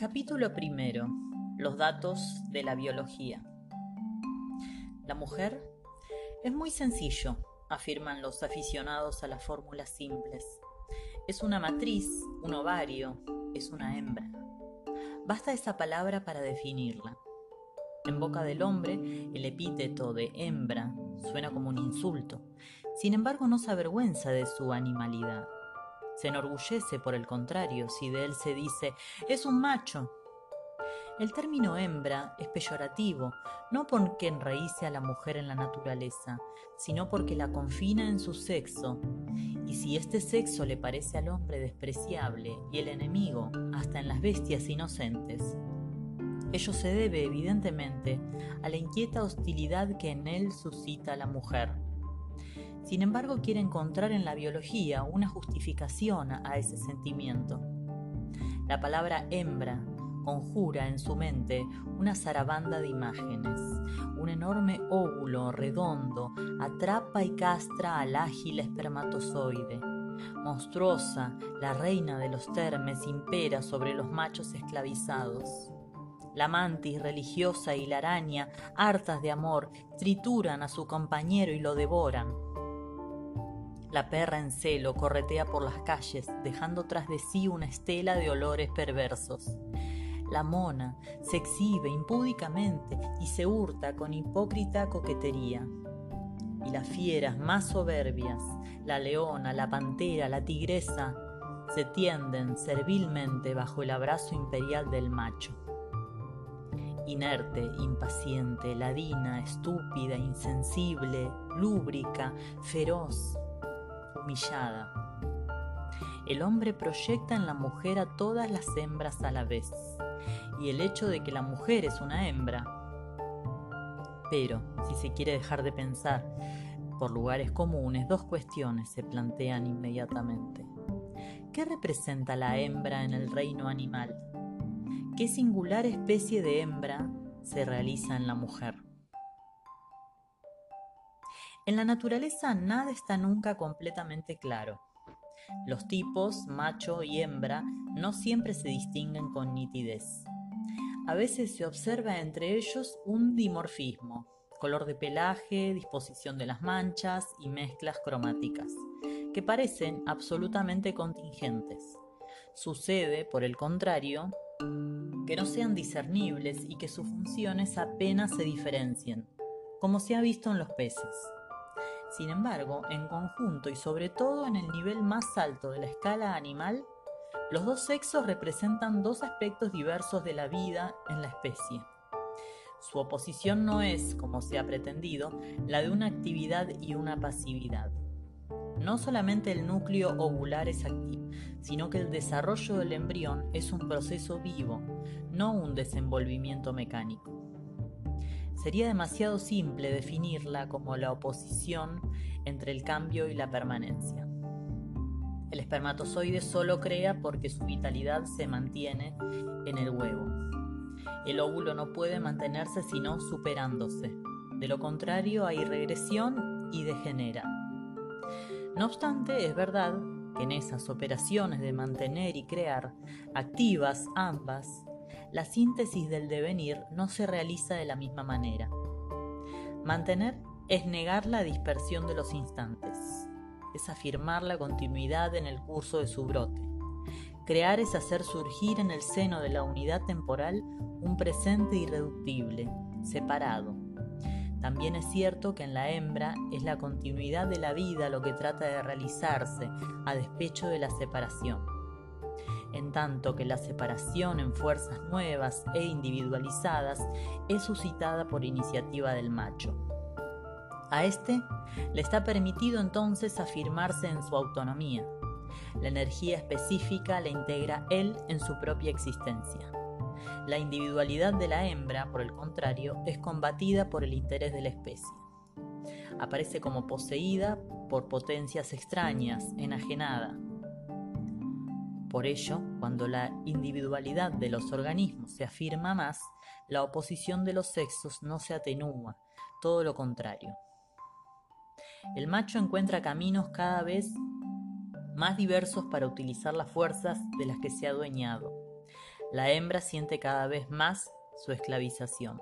Capítulo primero. Los datos de la biología. La mujer es muy sencillo, afirman los aficionados a las fórmulas simples. Es una matriz, un ovario, es una hembra. Basta esa palabra para definirla. En boca del hombre, el epíteto de hembra suena como un insulto. Sin embargo, no se avergüenza de su animalidad. Se enorgullece, por el contrario, si de él se dice, es un macho. El término hembra es peyorativo, no porque enraíce a la mujer en la naturaleza, sino porque la confina en su sexo. Y si este sexo le parece al hombre despreciable y el enemigo hasta en las bestias inocentes, ello se debe evidentemente a la inquieta hostilidad que en él suscita la mujer. Sin embargo, quiere encontrar en la biología una justificación a ese sentimiento. La palabra hembra conjura en su mente una zarabanda de imágenes. Un enorme óvulo redondo atrapa y castra al ágil espermatozoide. Monstruosa, la reina de los termes impera sobre los machos esclavizados. La mantis religiosa y la araña, hartas de amor, trituran a su compañero y lo devoran. La perra en celo corretea por las calles, dejando tras de sí una estela de olores perversos. La mona se exhibe impúdicamente y se hurta con hipócrita coquetería. Y las fieras más soberbias, la leona, la pantera, la tigresa, se tienden servilmente bajo el abrazo imperial del macho. Inerte, impaciente, ladina, estúpida, insensible, lúbrica, feroz, humillada. El hombre proyecta en la mujer a todas las hembras a la vez, y el hecho de que la mujer es una hembra. Pero, si se quiere dejar de pensar por lugares comunes, dos cuestiones se plantean inmediatamente. ¿Qué representa la hembra en el reino animal? ¿Qué singular especie de hembra se realiza en la mujer? En la naturaleza nada está nunca completamente claro. Los tipos, macho y hembra, no siempre se distinguen con nitidez. A veces se observa entre ellos un dimorfismo, color de pelaje, disposición de las manchas y mezclas cromáticas, que parecen absolutamente contingentes. Sucede, por el contrario, que no sean discernibles y que sus funciones apenas se diferencien, como se ha visto en los peces. Sin embargo, en conjunto y sobre todo en el nivel más alto de la escala animal, los dos sexos representan dos aspectos diversos de la vida en la especie. Su oposición no es, como se ha pretendido, la de una actividad y una pasividad. No solamente el núcleo ovular es activo, sino que el desarrollo del embrión es un proceso vivo, no un desenvolvimiento mecánico. Sería demasiado simple definirla como la oposición entre el cambio y la permanencia. El espermatozoide solo crea porque su vitalidad se mantiene en el huevo. El óvulo no puede mantenerse sino superándose. De lo contrario hay regresión y degenera. No obstante, es verdad que en esas operaciones de mantener y crear, activas ambas, la síntesis del devenir no se realiza de la misma manera. Mantener es negar la dispersión de los instantes, es afirmar la continuidad en el curso de su brote. Crear es hacer surgir en el seno de la unidad temporal un presente irreductible, separado. También es cierto que en la hembra es la continuidad de la vida lo que trata de realizarse a despecho de la separación en tanto que la separación en fuerzas nuevas e individualizadas es suscitada por iniciativa del macho. A este le está permitido entonces afirmarse en su autonomía. La energía específica la integra él en su propia existencia. La individualidad de la hembra, por el contrario, es combatida por el interés de la especie. Aparece como poseída por potencias extrañas, enajenada, por ello, cuando la individualidad de los organismos se afirma más, la oposición de los sexos no se atenúa, todo lo contrario. El macho encuentra caminos cada vez más diversos para utilizar las fuerzas de las que se ha adueñado. La hembra siente cada vez más su esclavización.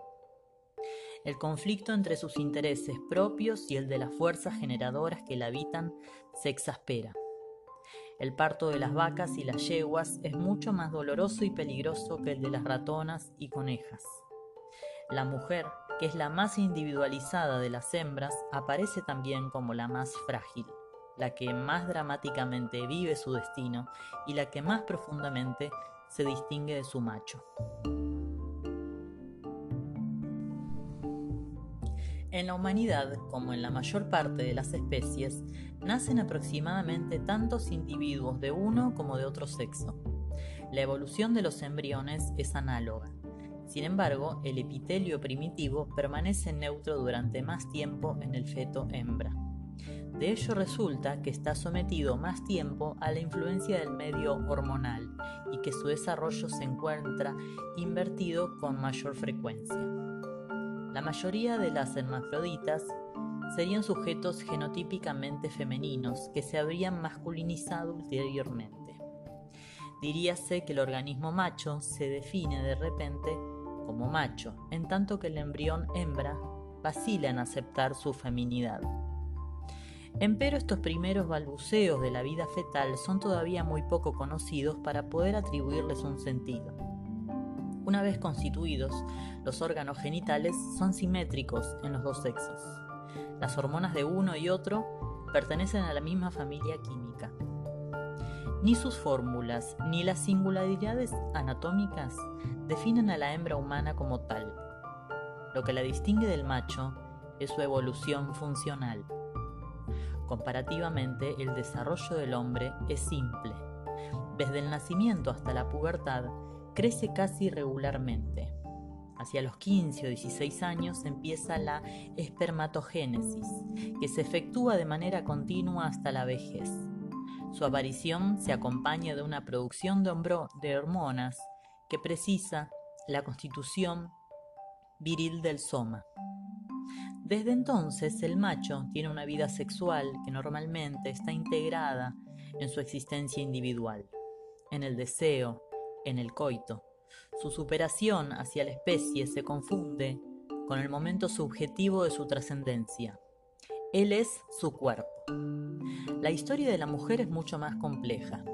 El conflicto entre sus intereses propios y el de las fuerzas generadoras que la habitan se exaspera. El parto de las vacas y las yeguas es mucho más doloroso y peligroso que el de las ratonas y conejas. La mujer, que es la más individualizada de las hembras, aparece también como la más frágil, la que más dramáticamente vive su destino y la que más profundamente se distingue de su macho. En la humanidad, como en la mayor parte de las especies, nacen aproximadamente tantos individuos de uno como de otro sexo. La evolución de los embriones es análoga. Sin embargo, el epitelio primitivo permanece neutro durante más tiempo en el feto hembra. De ello resulta que está sometido más tiempo a la influencia del medio hormonal y que su desarrollo se encuentra invertido con mayor frecuencia. La mayoría de las hermafroditas serían sujetos genotípicamente femeninos que se habrían masculinizado ulteriormente. Diríase que el organismo macho se define de repente como macho, en tanto que el embrión hembra vacila en aceptar su feminidad. Empero estos primeros balbuceos de la vida fetal son todavía muy poco conocidos para poder atribuirles un sentido. Una vez constituidos, los órganos genitales son simétricos en los dos sexos. Las hormonas de uno y otro pertenecen a la misma familia química. Ni sus fórmulas ni las singularidades anatómicas definen a la hembra humana como tal. Lo que la distingue del macho es su evolución funcional. Comparativamente, el desarrollo del hombre es simple. Desde el nacimiento hasta la pubertad, crece casi regularmente. Hacia los 15 o 16 años empieza la espermatogénesis, que se efectúa de manera continua hasta la vejez. Su aparición se acompaña de una producción de, de hormonas que precisa la constitución viril del soma. Desde entonces el macho tiene una vida sexual que normalmente está integrada en su existencia individual, en el deseo, en el coito. Su superación hacia la especie se confunde con el momento subjetivo de su trascendencia. Él es su cuerpo. La historia de la mujer es mucho más compleja.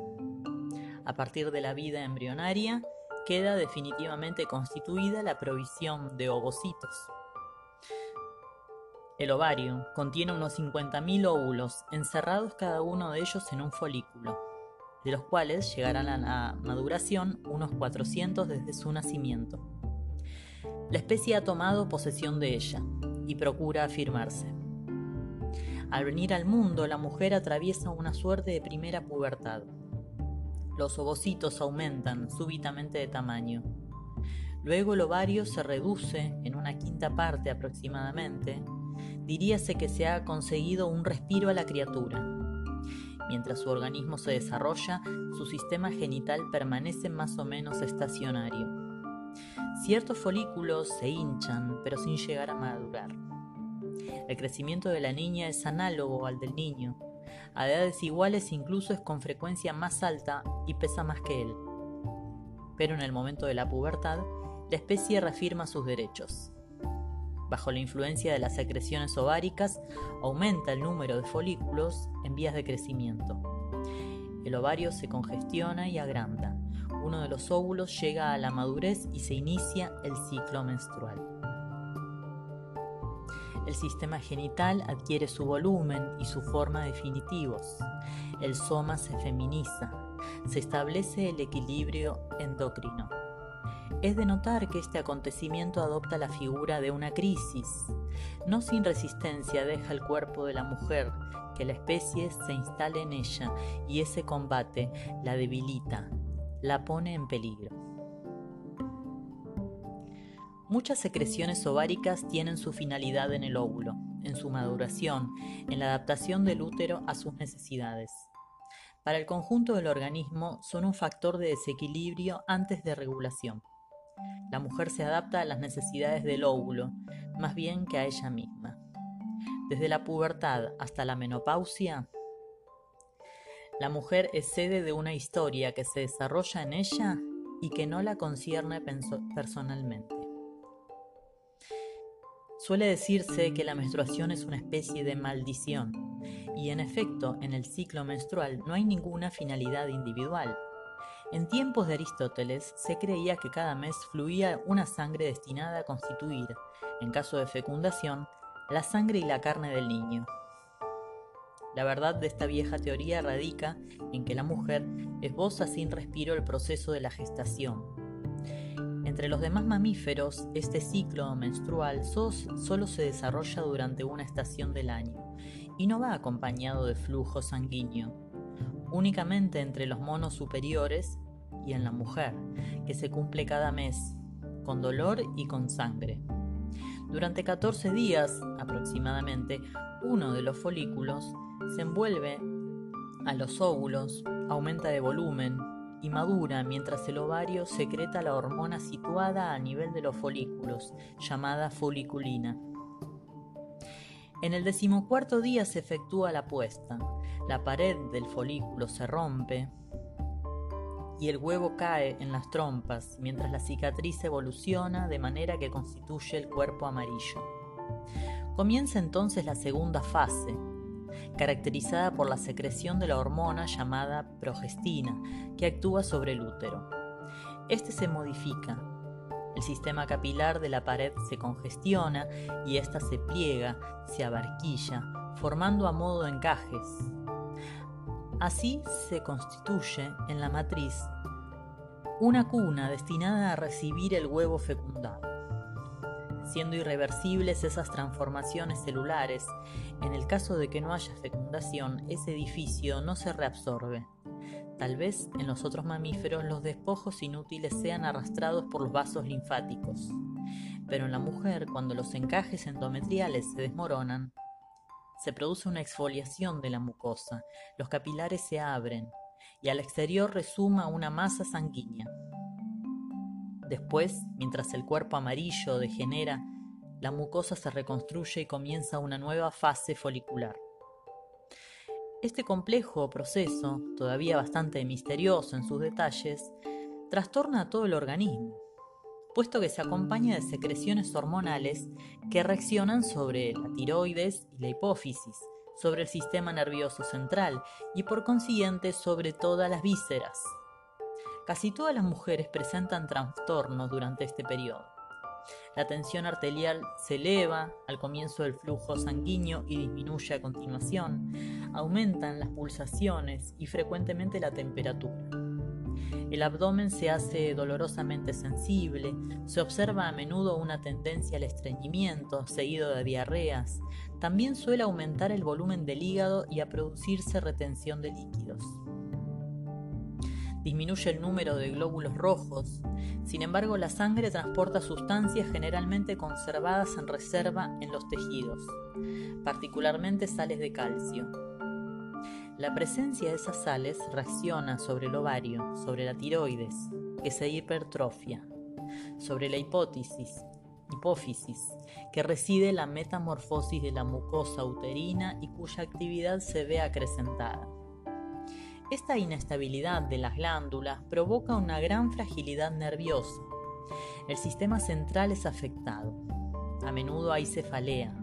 A partir de la vida embrionaria, queda definitivamente constituida la provisión de ovocitos. El ovario contiene unos 50.000 óvulos, encerrados cada uno de ellos en un folículo, de los cuales llegarán a maduración unos 400 desde su nacimiento. La especie ha tomado posesión de ella y procura afirmarse. Al venir al mundo, la mujer atraviesa una suerte de primera pubertad los ovocitos aumentan súbitamente de tamaño. Luego el ovario se reduce en una quinta parte aproximadamente. Diríase que se ha conseguido un respiro a la criatura. Mientras su organismo se desarrolla, su sistema genital permanece más o menos estacionario. Ciertos folículos se hinchan, pero sin llegar a madurar. El crecimiento de la niña es análogo al del niño, a edades iguales incluso es con frecuencia más alta y pesa más que él. Pero en el momento de la pubertad, la especie reafirma sus derechos. Bajo la influencia de las secreciones ováricas, aumenta el número de folículos en vías de crecimiento. El ovario se congestiona y agranda. Uno de los óvulos llega a la madurez y se inicia el ciclo menstrual el sistema genital adquiere su volumen y su forma definitivos. El soma se feminiza. Se establece el equilibrio endocrino. Es de notar que este acontecimiento adopta la figura de una crisis. No sin resistencia deja el cuerpo de la mujer que la especie se instale en ella y ese combate la debilita, la pone en peligro. Muchas secreciones ováricas tienen su finalidad en el óvulo, en su maduración, en la adaptación del útero a sus necesidades. Para el conjunto del organismo son un factor de desequilibrio antes de regulación. La mujer se adapta a las necesidades del óvulo, más bien que a ella misma. Desde la pubertad hasta la menopausia, la mujer es sede de una historia que se desarrolla en ella y que no la concierne personalmente. Suele decirse que la menstruación es una especie de maldición, y en efecto, en el ciclo menstrual no hay ninguna finalidad individual. En tiempos de Aristóteles se creía que cada mes fluía una sangre destinada a constituir, en caso de fecundación, la sangre y la carne del niño. La verdad de esta vieja teoría radica en que la mujer esboza sin respiro el proceso de la gestación, entre los demás mamíferos, este ciclo menstrual solo se desarrolla durante una estación del año y no va acompañado de flujo sanguíneo, únicamente entre los monos superiores y en la mujer, que se cumple cada mes, con dolor y con sangre. Durante 14 días aproximadamente, uno de los folículos se envuelve a los óvulos, aumenta de volumen, y madura mientras el ovario secreta la hormona situada a nivel de los folículos, llamada foliculina. En el decimocuarto día se efectúa la puesta, la pared del folículo se rompe y el huevo cae en las trompas mientras la cicatriz evoluciona de manera que constituye el cuerpo amarillo. Comienza entonces la segunda fase, caracterizada por la secreción de la hormona llamada progestina, que actúa sobre el útero. Este se modifica. El sistema capilar de la pared se congestiona y ésta se pliega, se abarquilla, formando a modo encajes. Así se constituye en la matriz una cuna destinada a recibir el huevo fecundado siendo irreversibles esas transformaciones celulares. En el caso de que no haya fecundación, ese edificio no se reabsorbe. Tal vez en los otros mamíferos los despojos inútiles sean arrastrados por los vasos linfáticos. Pero en la mujer, cuando los encajes endometriales se desmoronan, se produce una exfoliación de la mucosa, los capilares se abren y al exterior resuma una masa sanguínea. Después, mientras el cuerpo amarillo degenera, la mucosa se reconstruye y comienza una nueva fase folicular. Este complejo proceso, todavía bastante misterioso en sus detalles, trastorna a todo el organismo, puesto que se acompaña de secreciones hormonales que reaccionan sobre la tiroides y la hipófisis, sobre el sistema nervioso central y por consiguiente sobre todas las vísceras. Casi todas las mujeres presentan trastornos durante este periodo. La tensión arterial se eleva al comienzo del flujo sanguíneo y disminuye a continuación. Aumentan las pulsaciones y frecuentemente la temperatura. El abdomen se hace dolorosamente sensible, se observa a menudo una tendencia al estreñimiento, seguido de diarreas. También suele aumentar el volumen del hígado y a producirse retención de líquidos disminuye el número de glóbulos rojos. Sin embargo, la sangre transporta sustancias generalmente conservadas en reserva en los tejidos, particularmente sales de calcio. La presencia de esas sales reacciona sobre el ovario, sobre la tiroides, que se hipertrofia, sobre la hipófisis, que reside la metamorfosis de la mucosa uterina y cuya actividad se ve acrecentada. Esta inestabilidad de las glándulas provoca una gran fragilidad nerviosa. El sistema central es afectado. A menudo hay cefalea.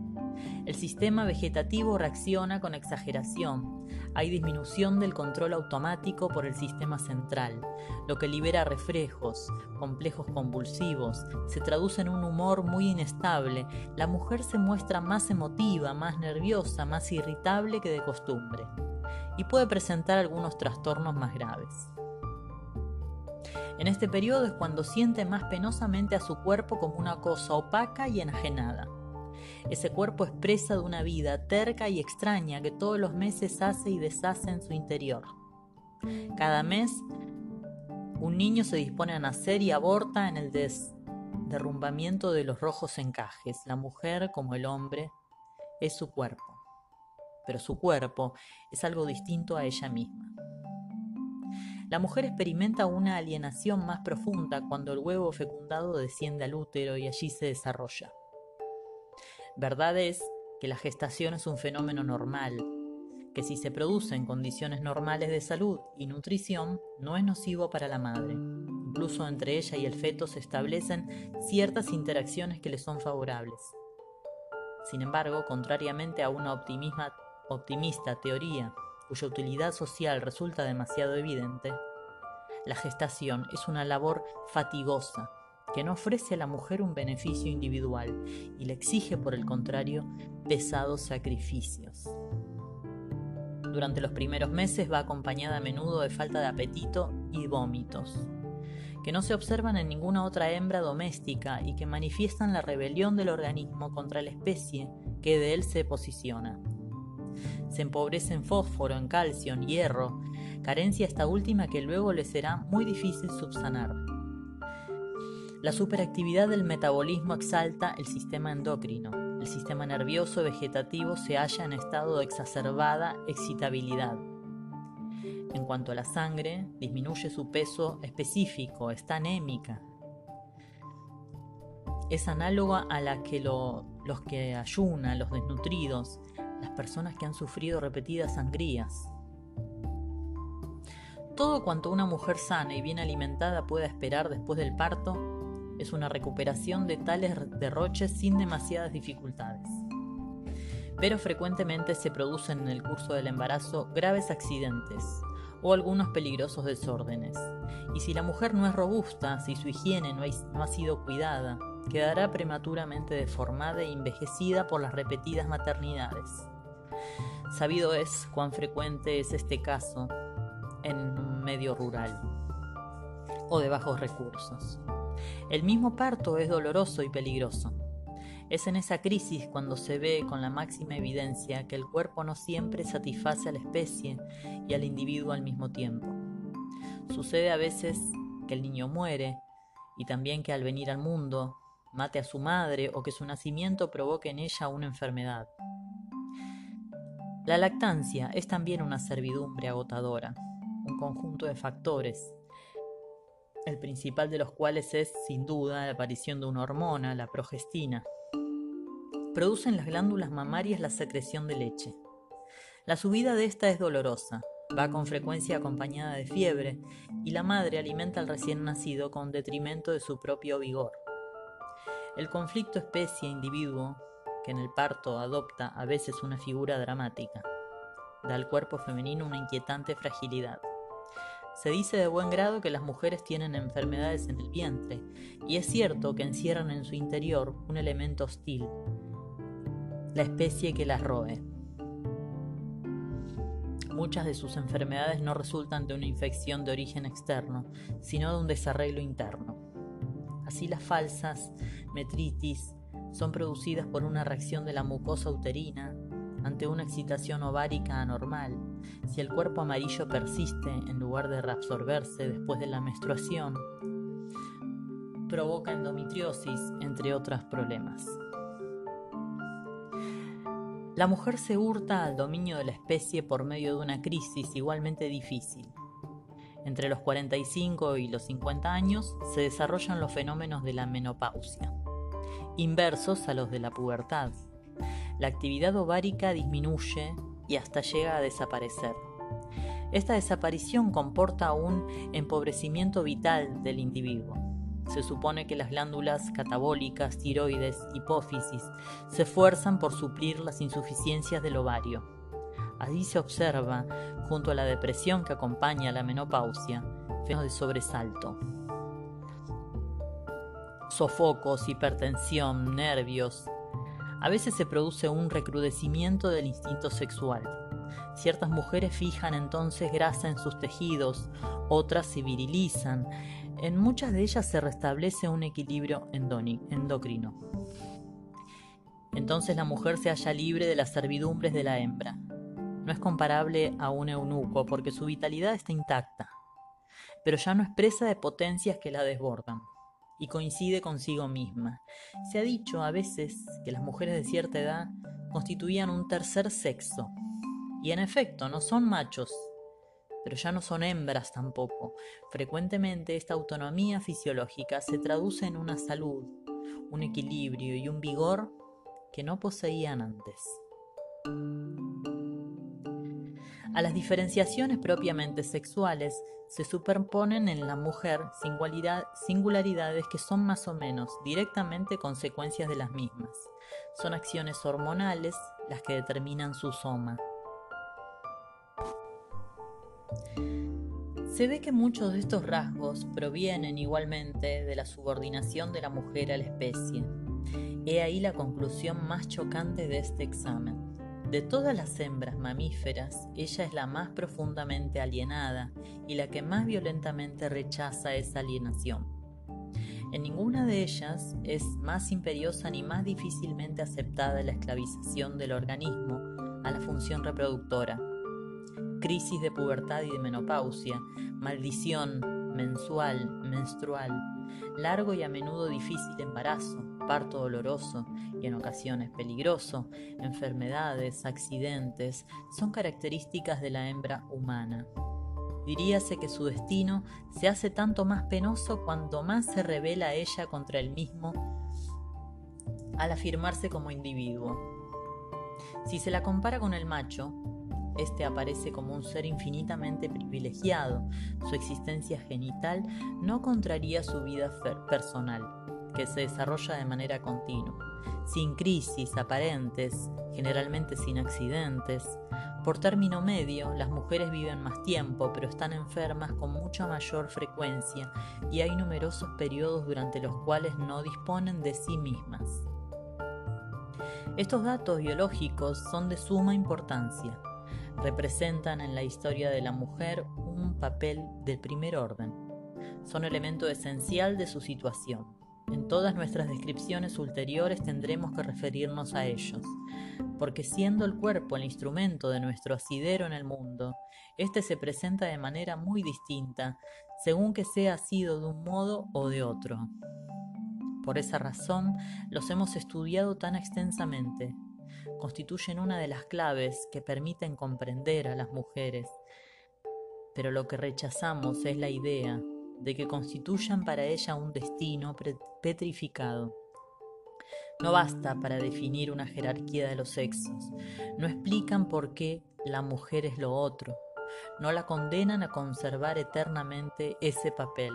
El sistema vegetativo reacciona con exageración. Hay disminución del control automático por el sistema central, lo que libera reflejos, complejos convulsivos, se traduce en un humor muy inestable. La mujer se muestra más emotiva, más nerviosa, más irritable que de costumbre y puede presentar algunos trastornos más graves. En este periodo es cuando siente más penosamente a su cuerpo como una cosa opaca y enajenada. Ese cuerpo expresa de una vida terca y extraña que todos los meses hace y deshace en su interior. Cada mes, un niño se dispone a nacer y aborta en el derrumbamiento de los rojos encajes. La mujer, como el hombre, es su cuerpo pero su cuerpo es algo distinto a ella misma. La mujer experimenta una alienación más profunda cuando el huevo fecundado desciende al útero y allí se desarrolla. Verdad es que la gestación es un fenómeno normal, que si se produce en condiciones normales de salud y nutrición, no es nocivo para la madre. Incluso entre ella y el feto se establecen ciertas interacciones que le son favorables. Sin embargo, contrariamente a una optimista teoría cuya utilidad social resulta demasiado evidente, la gestación es una labor fatigosa que no ofrece a la mujer un beneficio individual y le exige, por el contrario, pesados sacrificios. Durante los primeros meses va acompañada a menudo de falta de apetito y vómitos, que no se observan en ninguna otra hembra doméstica y que manifiestan la rebelión del organismo contra la especie que de él se posiciona. Se empobrece en fósforo, en calcio, en hierro, carencia esta última que luego le será muy difícil subsanar. La superactividad del metabolismo exalta el sistema endocrino. El sistema nervioso vegetativo se halla en estado de exacerbada excitabilidad. En cuanto a la sangre, disminuye su peso específico, está anémica. Es análoga a la que los que ayunan, los desnutridos, las personas que han sufrido repetidas sangrías. Todo cuanto una mujer sana y bien alimentada pueda esperar después del parto es una recuperación de tales derroches sin demasiadas dificultades. Pero frecuentemente se producen en el curso del embarazo graves accidentes o algunos peligrosos desórdenes. Y si la mujer no es robusta, si su higiene no, ha sido cuidada, quedará prematuramente deformada e envejecida por las repetidas maternidades. Sabido es cuán frecuente es este caso en medio rural o de bajos recursos. El mismo parto es doloroso y peligroso. Es en esa crisis cuando se ve con la máxima evidencia que el cuerpo no siempre satisface a la especie y al individuo al mismo tiempo. Sucede a veces que el niño muere y también que al venir al mundo mate a su madre o que su nacimiento provoque en ella una enfermedad. La lactancia es también una servidumbre agotadora, un conjunto de factores el principal de los cuales es, sin duda, la aparición de una hormona, la progestina. Producen las glándulas mamarias la secreción de leche. La subida de esta es dolorosa, va con frecuencia acompañada de fiebre y la madre alimenta al recién nacido con detrimento de su propio vigor. El conflicto especie-individuo, que en el parto adopta a veces una figura dramática, da al cuerpo femenino una inquietante fragilidad. Se dice de buen grado que las mujeres tienen enfermedades en el vientre, y es cierto que encierran en su interior un elemento hostil, la especie que las roe. Muchas de sus enfermedades no resultan de una infección de origen externo, sino de un desarreglo interno. Así las falsas metritis son producidas por una reacción de la mucosa uterina ante una excitación ovárica anormal, si el cuerpo amarillo persiste en lugar de reabsorberse después de la menstruación, provoca endometriosis, entre otros problemas. La mujer se hurta al dominio de la especie por medio de una crisis igualmente difícil. Entre los 45 y los 50 años se desarrollan los fenómenos de la menopausia, inversos a los de la pubertad la actividad ovárica disminuye y hasta llega a desaparecer. Esta desaparición comporta un empobrecimiento vital del individuo. Se supone que las glándulas catabólicas, tiroides, hipófisis se esfuerzan por suplir las insuficiencias del ovario. Así se observa, junto a la depresión que acompaña a la menopausia, fenómenos de sobresalto. Sofocos, hipertensión, nervios, a veces se produce un recrudecimiento del instinto sexual. Ciertas mujeres fijan entonces grasa en sus tejidos, otras se virilizan. En muchas de ellas se restablece un equilibrio endocrino. Entonces la mujer se halla libre de las servidumbres de la hembra. No es comparable a un eunuco porque su vitalidad está intacta, pero ya no expresa de potencias que la desbordan y coincide consigo misma. Se ha dicho a veces que las mujeres de cierta edad constituían un tercer sexo, y en efecto no son machos, pero ya no son hembras tampoco. Frecuentemente esta autonomía fisiológica se traduce en una salud, un equilibrio y un vigor que no poseían antes. A las diferenciaciones propiamente sexuales se superponen en la mujer singularidades que son más o menos directamente consecuencias de las mismas. Son acciones hormonales las que determinan su soma. Se ve que muchos de estos rasgos provienen igualmente de la subordinación de la mujer a la especie. He ahí la conclusión más chocante de este examen. De todas las hembras mamíferas, ella es la más profundamente alienada y la que más violentamente rechaza esa alienación. En ninguna de ellas es más imperiosa ni más difícilmente aceptada la esclavización del organismo a la función reproductora. Crisis de pubertad y de menopausia, maldición mensual, menstrual, largo y a menudo difícil embarazo, parto doloroso y en ocasiones peligroso, enfermedades, accidentes, son características de la hembra humana. Diríase que su destino se hace tanto más penoso cuanto más se revela ella contra el mismo al afirmarse como individuo. Si se la compara con el macho, este aparece como un ser infinitamente privilegiado. Su existencia genital no contraría su vida personal, que se desarrolla de manera continua, sin crisis aparentes, generalmente sin accidentes. Por término medio, las mujeres viven más tiempo, pero están enfermas con mucha mayor frecuencia y hay numerosos periodos durante los cuales no disponen de sí mismas. Estos datos biológicos son de suma importancia representan en la historia de la mujer un papel del primer orden. Son elemento esencial de su situación. En todas nuestras descripciones ulteriores tendremos que referirnos a ellos, porque siendo el cuerpo el instrumento de nuestro asidero en el mundo, éste se presenta de manera muy distinta, según que sea sido de un modo o de otro. Por esa razón los hemos estudiado tan extensamente, constituyen una de las claves que permiten comprender a las mujeres, pero lo que rechazamos es la idea de que constituyan para ella un destino petrificado. No basta para definir una jerarquía de los sexos, no explican por qué la mujer es lo otro, no la condenan a conservar eternamente ese papel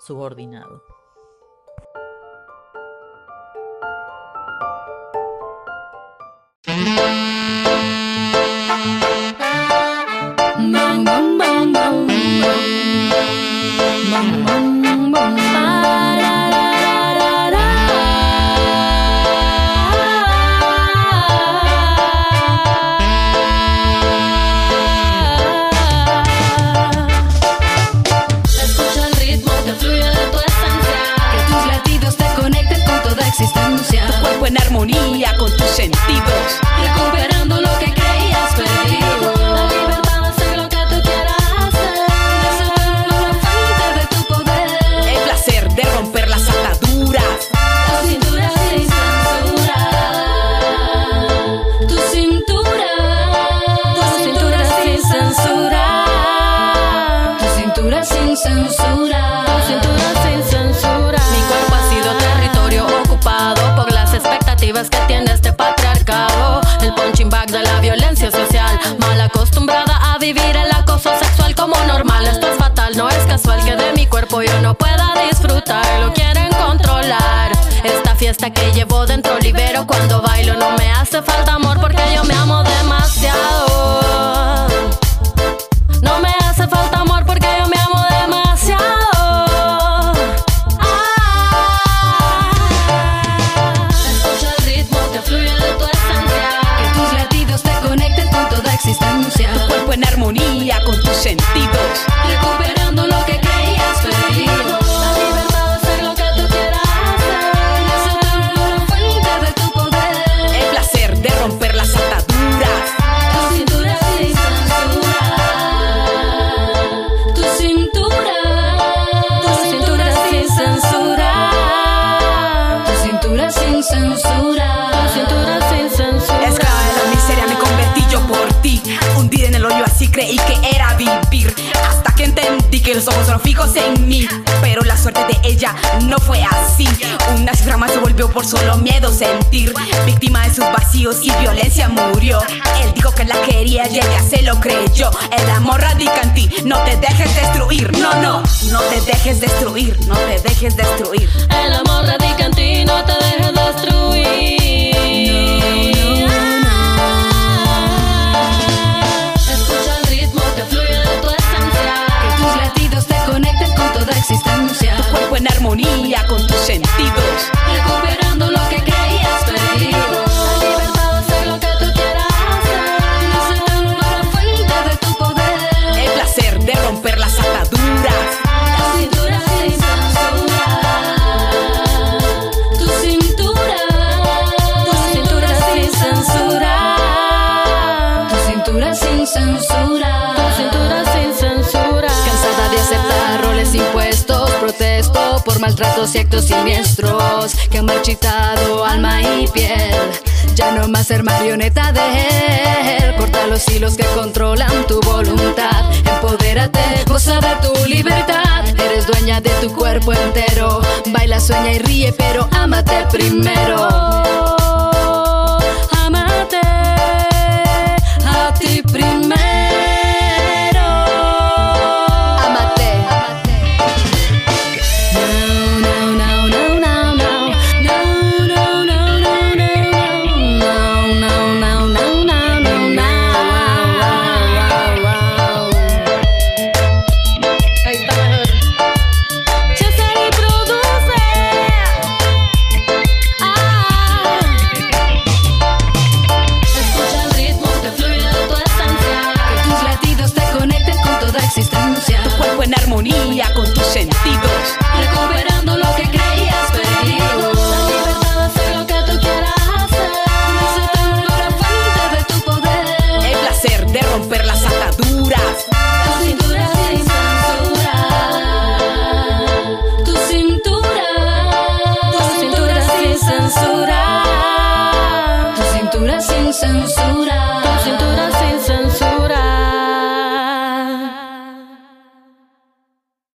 subordinado. en armonía con tus sentidos. Que llevo dentro libero cuando bailo. No me hace falta amor porque yo me amo demasiado. Que era vivir. Hasta que entendí que los ojos son fijos en mí. Pero la suerte de ella no fue así. Una cifra más se volvió por solo miedo sentir. Víctima de sus vacíos y violencia murió. Él dijo que la quería y ella se lo creyó. El amor radica no te dejes destruir. No, no, no te dejes destruir, no te dejes destruir. El amor radica no te dejes destruir. Cuerpo en armonía con tus sentidos. Y actos siniestros que han marchitado alma y piel. Ya no más ser marioneta de él. Corta los hilos que controlan tu voluntad. Empodérate, goza de tu libertad. Eres dueña de tu cuerpo entero. Baila, sueña y ríe, pero ámate primero. Ámate a ti primero. Amate.